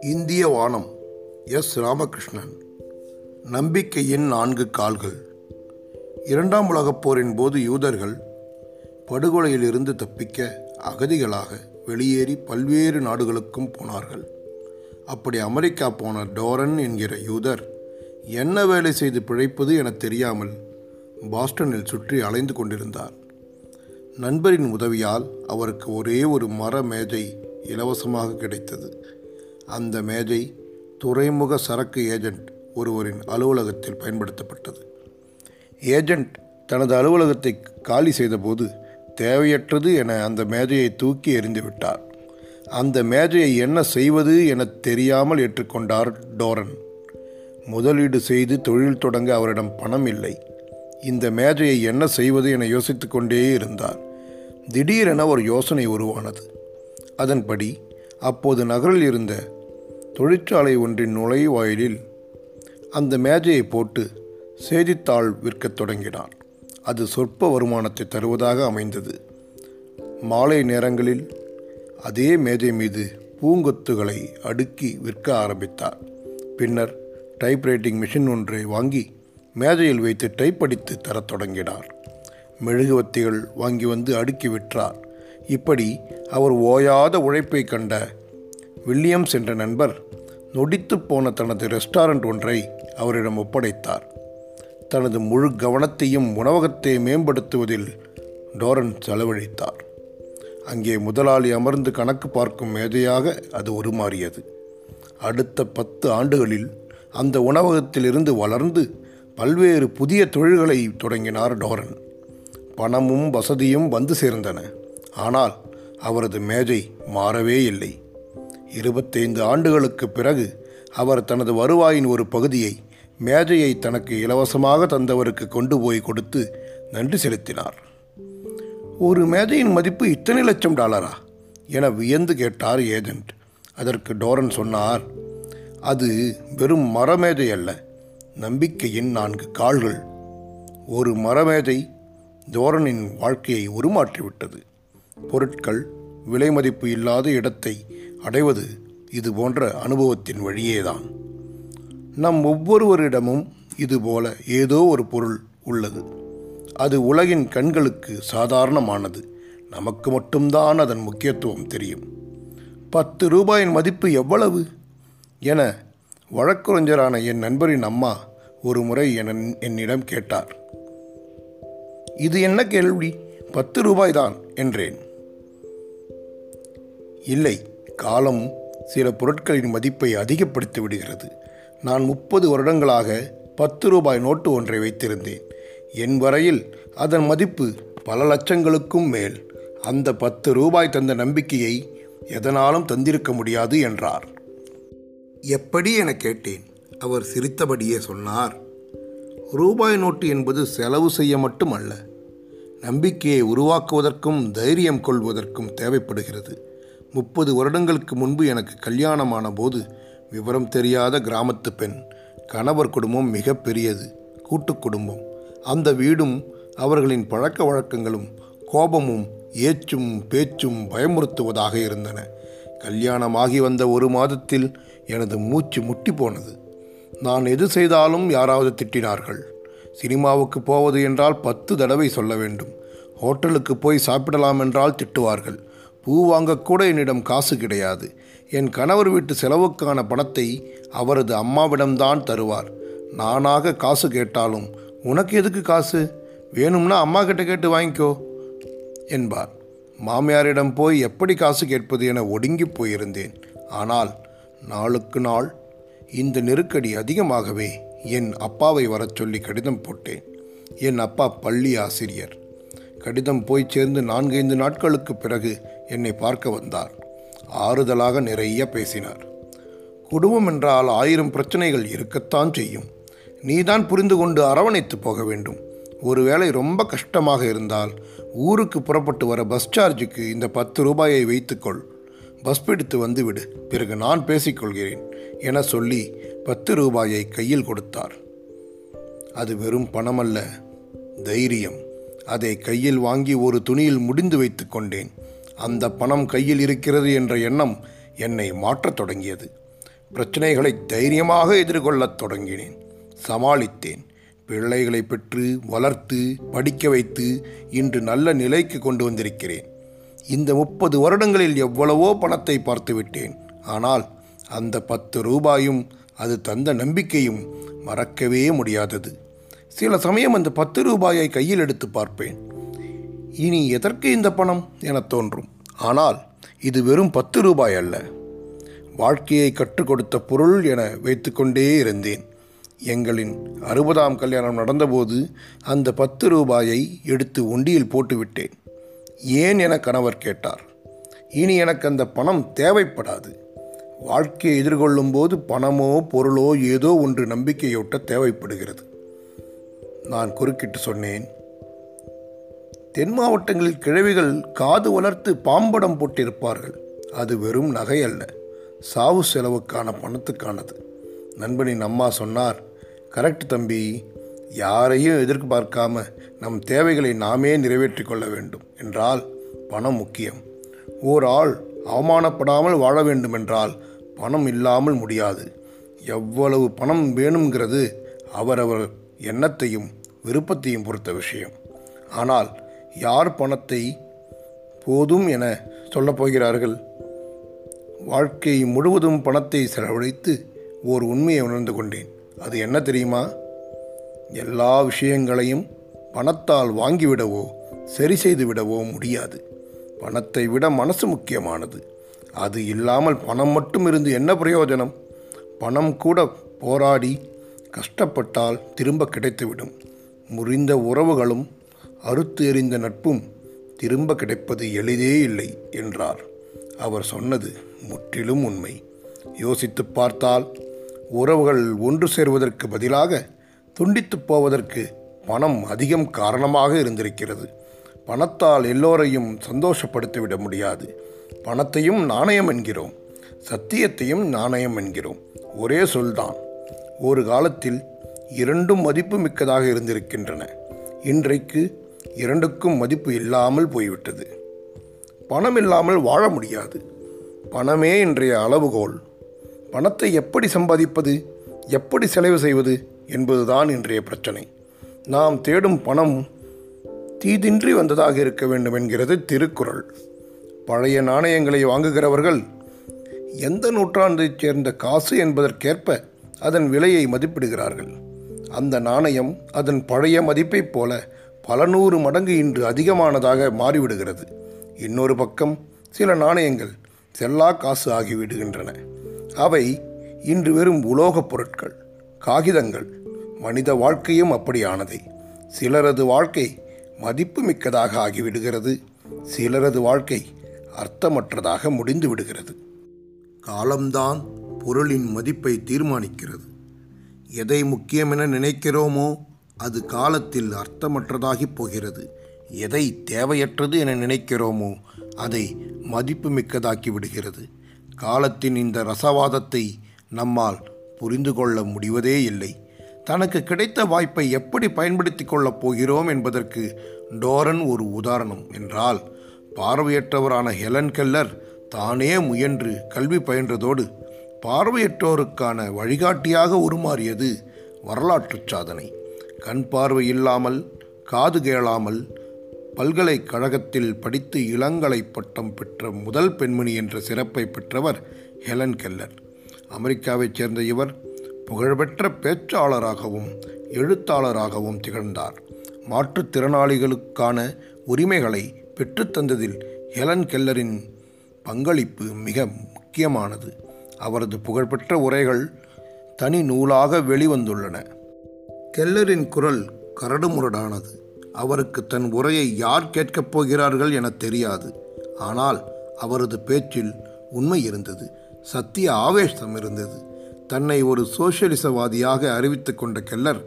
இந்திய வானம். எஸ். ராமகிருஷ்ணன். நம்பிக்கையின் நான்கு கால்கள். இரண்டாம் உலகப் போரின் போது யூதர்கள் படுகொலையிலிருந்து தப்பிக்க அகதிகளாக வெளியேறி பல்வேறு நாடுகளுக்கும் போனார்கள். அப்படி அமெரிக்கா போன டோரன் என்கிற யூதர் என்ன வேலை செய்து பிழைப்பது என தெரியாமல் பாஸ்டனில் சுற்றி அலைந்து கொண்டிருந்தார். நண்பரின் உதவியால் அவருக்கு ஒரே ஒரு மர மேஜை இலவசமாக கிடைத்தது. அந்த மேஜை துறைமுக சரக்கு ஏஜெண்ட் ஒருவரின் அலுவலகத்தில் பயன்படுத்தப்பட்டது. ஏஜெண்ட் தனது அலுவலகத்தை காலி செய்தபோது தேவையற்றது என அந்த மேஜையை தூக்கி எறிந்துவிட்டார் அந்த மேஜையை என்ன செய்வது என தெரியாமல் ஏற்றுக்கொண்டார் டோரன். முதலீடு செய்து தொழில் தொடங்க அவரிடம் பணம் இல்லை. இந்த மேஜையை என்ன செய்வது என யோசித்து கொண்டே இருந்தார். திடீரென ஒரு யோசனை உருவானது. அதன்படி அப்போது நகரில் இருந்த தொழிற்சாலை ஒன்றின் நுழைவாயிலில் அந்த மேஜையை போட்டு செய்தித்தாள் விற்கத் தொடங்கினார் அது சொற்ப வருமானத்தை தருவதாக அமைந்தது. மாலை நேரங்களில் அதே மேஜை மீது பூங்கொத்துகளை அடுக்கி விற்க ஆரம்பித்தார். பின்னர் டைப்ரைட்டிங் மிஷின் ஒன்றை வாங்கி மேஜையில் வைத்து டைப் அடித்து தரத் தொடங்கினார். மெழுகுவத்திகள் வாங்கி வந்து அடுக்கி விற்றார். இப்படி அவர் ஓயாத உழைப்பை கண்ட வில்லியம்ஸ் என்ற நண்பர் நொடித்து போன தனது ரெஸ்டாரண்ட் ஒன்றை அவரிடம் ஒப்படைத்தார். தனது முழு கவனத்தையும் உணவகத்தை மேம்படுத்துவதில் டோரன் செலவழித்தார் அங்கே முதலாளி அமர்ந்து கணக்கு பார்க்கும் மேதையாக அது உருமாறியது. அடுத்த பத்து ஆண்டுகளில் அந்த உணவகத்திலிருந்து வளர்ந்து பல்வேறு புதிய தொழில்களை தொடங்கினார் டோரன். பணமும் வசதியும் வந்து சேர்ந்தன. ஆனால் அவரது மேஜை மாறவே இல்லை. இருபத்தைந்து ஆண்டுகளுக்கு பிறகு அவர் தனது வருவாயின் ஒரு பகுதியை மேஜையை தனக்கு இலவசமாக தந்தவருக்கு கொண்டு போய் கொடுத்து நன்றி செலுத்தினார். ஒரு மேஜையின் மதிப்பு இத்தனை லட்சம் டாலரா? என வியந்து கேட்டார் ஏஜென்ட். அதற்கு டோரன் சொன்னார் அது வெறும் மரமேஜை அல்ல. நம்பிக்கையின் நான்கு கால்கள். ஒரு மரமேதை தோரணின் வாழ்க்கையை உருமாற்றிவிட்டது. பொருட்கள் விலை மதிப்பு இல்லாத இடத்தை அடைவது இது போன்ற அனுபவத்தின் வழியேதான். நம் ஒவ்வொருவரிடமும் இதுபோல ஏதோ ஒரு பொருள் உள்ளது. அது உலகின் கண்களுக்கு சாதாரணமானது. நமக்கு மட்டும்தான் அதன் முக்கியத்துவம் தெரியும். பத்து ரூபாயின் மதிப்பு எவ்வளவு? என வழக்குரைஞரான என் நண்பரின் அம்மா ஒரு முறை என என்னிடம் கேட்டார். இது என்ன கேள்வி? பத்து ரூபாய்தான் என்றேன். இல்லை காலம் சில பொருட்களின் மதிப்பை அதிகப்படுத்தி விடுகிறது. நான் முப்பது வருடங்களாக பத்து ரூபாய் நோட்டு ஒன்றை வைத்திருந்தேன். என் வரையில் அதன் மதிப்பு பல லட்சங்களுக்கும் மேல். அந்த பத்து ரூபாய் தந்த நம்பிக்கையை எதனாலும் தந்திருக்க முடியாது என்றார். எப்படி என கேட்டேன். அவர் சிரித்தபடியே சொன்னார். ரூபாய் நோட்டு என்பது செலவு செய்ய மட்டுமல்ல நம்பிக்கையை உருவாக்குவதற்கும் தைரியம் கொள்வதற்கும் தேவைப்படுகிறது. முப்பது வருடங்களுக்கு முன்பு எனக்கு கல்யாணமான போது விவரம் தெரியாத கிராமத்து பெண் கணவர் குடும்பம் மிக பெரியது கூட்டு குடும்பம். அந்த வீடும் அவர்களின் பழக்க வழக்கங்களும் கோபமும் ஏச்சும் பேச்சும் பயமுறுத்துவதாக இருந்தன. கல்யாணமாகி வந்த ஒரு மாதத்தில் எனது மூச்சு முட்டி போனது. நான் எது செய்தாலும் யாராவது திட்டினார்கள். சினிமாவுக்கு போவது என்றால் பத்து தடவை சொல்ல வேண்டும். ஹோட்டலுக்கு போய் சாப்பிடலாம் என்றால் திட்டுவார்கள். பூ வாங்கக்கூட என்னிடம் காசு கிடையாது. என் கணவர் வீட்டு செலவுக்கான பணத்தை அவரது அம்மாவிடம்தான் தருவார். நானாக காசு கேட்டாலும் உனக்கு எதுக்கு காசு? வேணும்னா அம்மா கிட்ட கேட்டு வாங்கிக்கோ என்பார். மாமியாரிடம் போய் எப்படி காசு கேட்பது என ஒடுங்கி போயிருந்தேன். ஆனால் நாளுக்கு நாள் இந்த நெருக்கடி அதிகமாகவே என் அப்பாவை வரச் சொல்லி கடிதம் போட்டேன். என் அப்பா பள்ளி ஆசிரியர். கடிதம் போய் சேர்ந்து நான்கைந்து நாட்களுக்கு பிறகு என்னை பார்க்க வந்தார். ஆறுதலாக நிறைய பேசினார். குடும்பம் என்றால் ஆயிரம் பிரச்சனைகள் இருக்கத்தான் செய்யும். நீதான் புரிந்து கொண்டு அரவணைத்து போக வேண்டும். ஒருவேளை ரொம்ப கஷ்டமாக இருந்தால் ஊருக்கு புறப்பட்டு வர பஸ் சார்ஜுக்கு இந்த பத்து ரூபாயை வைத்துக்கொள். பஸ் பிடித்து வந்துவிடு. பிறகு நான் பேசிக்கொள்கிறேன் என சொல்லி பத்து ரூபாயை கையில் கொடுத்தார். அது வெறும் பணமல்ல தைரியம். அதை கையில் வாங்கி ஒரு துணியில் முடிந்து வைத்து கொண்டேன். அந்த பணம் கையில் இருக்கிறது என்ற எண்ணம் என்னை மாற்றத் தொடங்கியது. பிரச்சனைகளை தைரியமாக எதிர்கொள்ளத் தொடங்கினேன். சமாளித்தேன். பிள்ளைகளை பெற்று வளர்த்து படிக்க வைத்து இன்று நல்ல நிலைக்கு கொண்டு வந்திருக்கிறேன். இந்த முப்பது வருடங்களில் எவ்வளவோ பணத்தை பார்த்துவிட்டேன் ஆனால் அந்த பத்து ரூபாயும் அது தந்த நம்பிக்கையும் மறக்கவே முடியாதது. சில சமயம் அந்த பத்து ரூபாயை கையில் எடுத்து பார்ப்பேன். இனி எதற்கு இந்த பணம் என தோன்றும். ஆனால் இது வெறும் பத்து ரூபாய் அல்ல. வாழ்க்கையை கற்றுக் கொடுத்த பொருள் என வைத்துக்கொண்டே இருந்தேன். எங்களின் அறுபதாம் கல்யாணம் நடந்தபோது அந்த பத்து ரூபாயை எடுத்து ஒண்டியில் போட்டுவிட்டேன். ஏன் என கணவர் கேட்டார். இனி எனக்கு அந்த பணம் தேவைப்படாது. வாழ்க்கையை எதிர்கொள்ளும் போது பணமோ பொருளோ ஏதோ ஒன்று நம்பிக்கையூட்ட தேவைப்படுகிறது. நான் குறுக்கிட்டு சொன்னேன். தென் மாவட்டங்களில் கிழவிகள் காது வளர்த்து பாம்படம் போட்டிருப்பார்கள். அது வெறும் நகை அல்ல. சாவு செலவுக்கான பணத்துக்கானது. நண்பனின் அம்மா சொன்னார் கரெக்ட் தம்பி. யாரையும் எதிர்பார்க்காம நம் தேவைகளை நாமே நிறைவேற்றிக் கொள்ள வேண்டும். என்றால் பணம் முக்கியம். ஓர் ஆள் அவமானப்படாமல் வாழ வேண்டுமென்றால் பணம் இல்லாமல் முடியாது. எவ்வளவு பணம் வேணுங்கிறது அவரவர் எண்ணத்தையும் விருப்பத்தையும் பொறுத்த விஷயம். ஆனால் யார் பணத்தை போதும் என சொல்லப்போகிறார்கள் வாழ்க்கை முழுவதும் பணத்தை செலவழித்து ஓர் உண்மையை உணர்ந்து கொண்டேன். அது என்ன தெரியுமா? எல்லா விஷயங்களையும் பணத்தால் வாங்கிவிடவோ சரி செய்து விடவோ முடியாது. பணத்தை விட மனசு முக்கியமானது. அது இல்லாமல் பணம் மட்டும் இருந்து என்ன பிரயோஜனம்? பணம் கூட போராடி கஷ்டப்பட்டால் திரும்ப கிடைத்துவிடும். முறிந்த உறவுகளும் அறுத்து எறிந்த நட்பும் திரும்ப கிடைப்பது எளிதே இல்லை என்றார். அவர் சொன்னது முற்றிலும் உண்மை. யோசித்து பார்த்தால் உறவுகள் ஒன்று சேர்வதற்கு பதிலாக துண்டித்து போவதற்கு பணம் அதிகம் காரணமாக இருந்திருக்கிறது. பணத்தால் எல்லோரையும் சந்தோஷப்படுத்திவிட முடியாது. பணத்தையும் நாணயம் என்கிறோம். சத்தியத்தையும் நாணயம் என்கிறோம். ஒரே சொல்தான். ஒரு காலத்தில் இரண்டும் மதிப்பு மிக்கதாக இருந்திருக்கின்றன. இன்றைக்கு இரண்டுக்கும் மதிப்பு இல்லாமல் போய்விட்டது. பணம் இல்லாமல் வாழ முடியாது. பணமே இன்றைய அளவுகோல். பணத்தை எப்படி சம்பாதிப்பது எப்படி செலவு செய்வது என்பதுதான் இன்றைய பிரச்சனை. நாம் தேடும் பணம் தீதின்றி வந்ததாக இருக்க வேண்டும் என்கிறது திருக்குறள். பழைய நாணயங்களை வாங்குகிறவர்கள் எந்த நூற்றாண்டைச் சேர்ந்த காசு என்பதற்கேற்ப அதன் விலையை மதிப்பிடுகிறார்கள். அந்த நாணயம் அதன் பழைய மதிப்பைப் போல பல நூறு மடங்கு இன்று அதிகமானதாக மாறிவிடுகிறது. இன்னொரு பக்கம் சில நாணயங்கள் செல்லா காசு ஆகிவிடுகின்றன. அவை இன்று வெறும் உலோகப் பொருட்கள் காகிதங்கள் மனித வாழ்க்கையும் அப்படியானதே. சிலரது வாழ்க்கை மதிப்பு மிக்கதாக ஆகிவிடுகிறது. சிலரது வாழ்க்கை அர்த்தமற்றதாக முடிந்து விடுகிறது. காலம்தான் பொருளின் மதிப்பை தீர்மானிக்கிறது. எதை முக்கியமென நினைக்கிறோமோ அது காலத்தில் அர்த்தமற்றதாகி போகிறது. எதை தேவையற்றது என நினைக்கிறோமோ அதை மதிப்புமிக்கதாக்கி விடுகிறது. காலத்தின் இந்த ரசவாதத்தை நம்மால் புரிந்து கொள்ள முடிவதே இல்லை. தனக்கு கிடைத்த வாய்ப்பை எப்படி பயன்படுத்தி கொள்ளப் போகிறோம் என்பதற்கு டோரன் ஒரு உதாரணம் என்றால் பார்வையற்றவரான ஹெலன் கெல்லர் தானே முயன்று கல்வி பயின்றதோடு பார்வையற்றோருக்கான வழிகாட்டியாக உருமாறியது வரலாற்று சாதனை. கண் பார்வை இல்லாமல் காது கேளாமல் பல்கலைக்கழகத்தில் படித்து இளங்கலை பட்டம் பெற்ற முதல் பெண்மணி என்ற சிறப்பை பெற்றவர் ஹெலன் கெல்லர். அமெரிக்காவைச் சேர்ந்த இவர் புகழ்பெற்ற பேச்சாளராகவும் எழுத்தாளராகவும் திகழ்ந்தார். மாற்றுத்திறனாளிகளுக்கான உரிமைகளை பெற்றுத்தந்ததில் ஹெலன் கெல்லரின் பங்களிப்பு மிக முக்கியமானது. அவரது புகழ்பெற்ற உரைகள் தனி நூலாக வெளிவந்துள்ளன. கெல்லரின் குரல் கரடுமுரடானது. அவருக்கு தன் உரையை யார் கேட்கப் போகிறார்கள் என தெரியாது. ஆனால் அவரது பேச்சில் உண்மை இருந்தது. சத்திய ஆவேசம் இருந்தது. தன்னை ஒரு சோசியலிசவாதியாக அறிவித்து கொண்ட கெல்லர்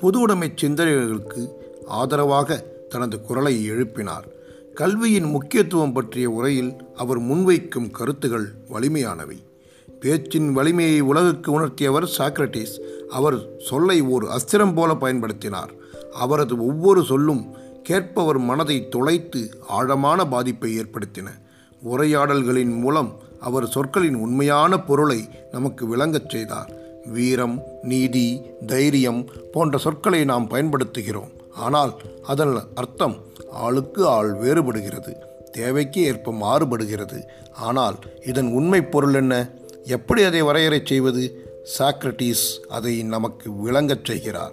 பொது உடைமை சிந்தனைகளுக்கு ஆதரவாக தனது குரலை எழுப்பினார். கல்வியின் முக்கியத்துவம் பற்றிய உரையில் அவர் முன்வைக்கும் கருத்துகள் வலிமையானவை. பேச்சின் வலிமையை உலகுக்கு உணர்த்தியவர் சாக்ரட்டிஸ் அவர் சொல்லை ஒரு அஸ்திரம் போல பயன்படுத்தினார். அவரது ஒவ்வொரு சொல்லும் கேட்பவர் மனதை துளைத்து ஆழமான பாதிப்பை ஏற்படுத்தின. உரையாடல்களின் மூலம் அவர் சொற்களின் உண்மையான பொருளை நமக்கு விளங்கச் செய்தார். வீரம் நீதி தைரியம் போன்ற சொற்களை நாம் பயன்படுத்துகிறோம். ஆனால் அதன் அர்த்தம் ஆளுக்கு ஆள் வேறுபடுகிறது. தேவைக்கு ஏற்ப மாறுபடுகிறது. ஆனால் இதன் உண்மை பொருள் என்ன? எப்படி அதை வரையறை செய்வது? சாக்ரட்டிஸ் அதை நமக்கு விளங்கச் செய்கிறார்.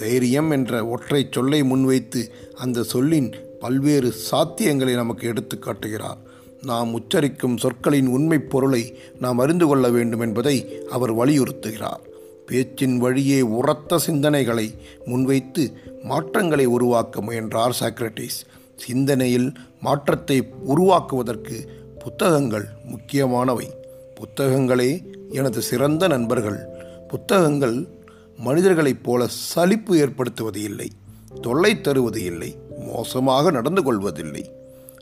தைரியம் என்ற ஒற்றை சொல்லை முன்வைத்து அந்த சொல்லின் பல்வேறு சாத்தியங்களை நமக்கு எடுத்து காட்டுகிறார். நாம் உச்சரிக்கும் சொற்களின் உண்மை பொருளை நாம் அறிந்து கொள்ள வேண்டும் என்பதை அவர் வலியுறுத்துகிறார். பேச்சின் வழியே உரத்த சிந்தனைகளை முன்வைத்து மாற்றங்களை உருவாக்க முயன்றார் சாக்ரட்டிஸ் சிந்தனையில் மாற்றத்தை உருவாக்குவதற்கு புத்தகங்கள் முக்கியமானவை. புத்தகங்களே எனது சிறந்த நண்பர்கள். புத்தகங்கள் மனிதர்களைப் போல சலிப்பு ஏற்படுத்துவது இல்லை தொல்லை தருவது இல்லை மோசமாக நடந்து கொள்வதில்லை.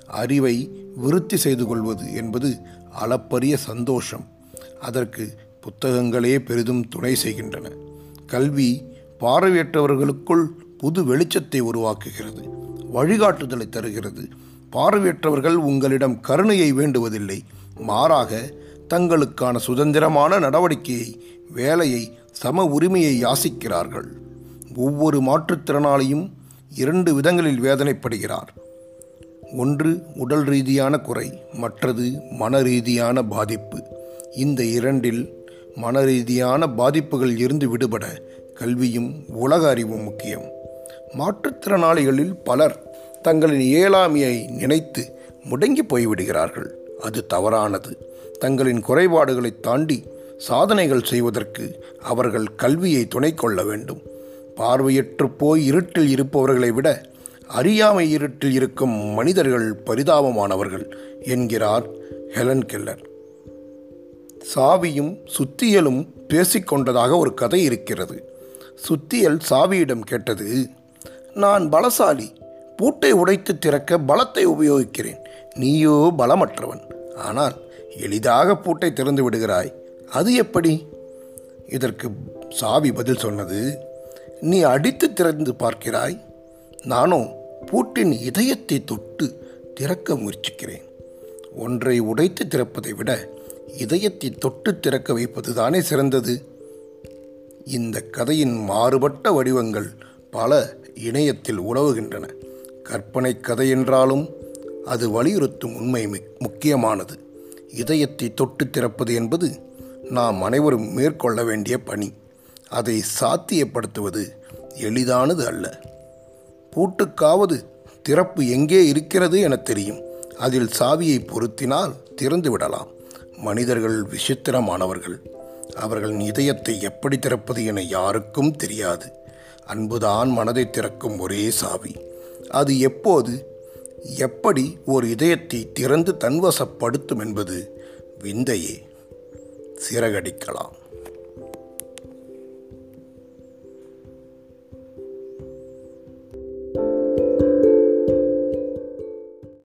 அறிவை விருத்தி செய்து கொள்வது என்பது அளப்பரிய சந்தோஷம். அதற்கு புத்தகங்களே பெரிதும் துணை செய்கின்றன. கல்வி பார்வையற்றவர்களுக்குள் புது வெளிச்சத்தை உருவாக்குகிறது வழிகாட்டுதலை தருகிறது. பார்வையற்றவர்கள் உங்களிடம் கருணையை வேண்டுவதில்லை மாறாக தங்களுக்கான சுதந்திரமான நடவடிக்கையை வேலையை சம உரிமையை யாசிக்கிறார்கள். ஒவ்வொரு மாற்றுத்திறனாளியும் இரண்டு விதங்களில் வேதனைப்படுகிறார். ஒன்று உடல் ரீதியான குறை மற்றது மன ரீதியான பாதிப்பு. இந்த இரண்டில் மன ரீதியான பாதிப்புகள் இருந்து விடுபட கல்வியும் உலக அறிவும் முக்கியம். மாற்றுத்திறனாளிகளில் பலர் தங்களின் இயலாமையை நினைத்து முடங்கி போய்விடுகிறார்கள். அது தவறானது. தங்களின் குறைபாடுகளை தாண்டி சாதனைகள் செய்வதற்கு அவர்கள் கல்வியை துணை கொள்ள வேண்டும். பார்வையற்று போய் இருட்டில் இருப்பவர்களை விட அறியாமை இருட்டில் இருக்கும் மனிதர்கள் பரிதாபமானவர்கள் என்கிறார் ஹெலன் கெல்லர். சாவியும் சுத்தியலும் பேசிக்கொண்டதாக ஒரு கதை இருக்கிறது. சுத்தியல் சாவியிடம் கேட்டது நான் பலசாலி பூட்டை உடைத்து திறக்க பலத்தை உபயோகிக்கிறேன். நீயோ பலமற்றவன். ஆனால் எளிதாக பூட்டை திறந்து விடுகிறாய். அது எப்படி? இதற்கு சாவி பதில் சொன்னது நீ அடித்து திறந்து பார்க்கிறாய். நானோ பூட்டின் இதயத்தை தொட்டு திறக்க முயற்சிக்கிறேன். ஒன்றை உடைத்து திறப்பதை விட இதயத்தை தொட்டு திறக்க வைப்பது தானே சிறந்தது? இந்த கதையின் மாறுபட்ட வடிவங்கள் பல இணையத்தில் உழவுகின்றன கற்பனை கதை என்றாலும் அது வலியுறுத்தும் உண்மை முக்கியமானது. இதயத்தை தொட்டு திறப்பது என்பது நாம் அனைவரும் மேற்கொள்ள வேண்டிய பணி. அதை சாத்தியப்படுத்துவது எளிதானது அல்ல. பூட்டுக்காவது திறப்பு எங்கே இருக்கிறது என தெரியும். அதில் சாவியை பொருத்தினால் திறந்து விடலாம். மனிதர்கள் விசித்திரமானவர்கள். அவர்களின் இதயத்தை எப்படி திறப்பது என யாருக்கும் தெரியாது. அன்புதான் மனதை திறக்கும் ஒரே சாவி. அது எப்போது எப்படி ஒரு இதயத்தை திறந்து தன்வசப்படுத்தும் என்பது விந்தையே. சிறகடிக்கலாம்.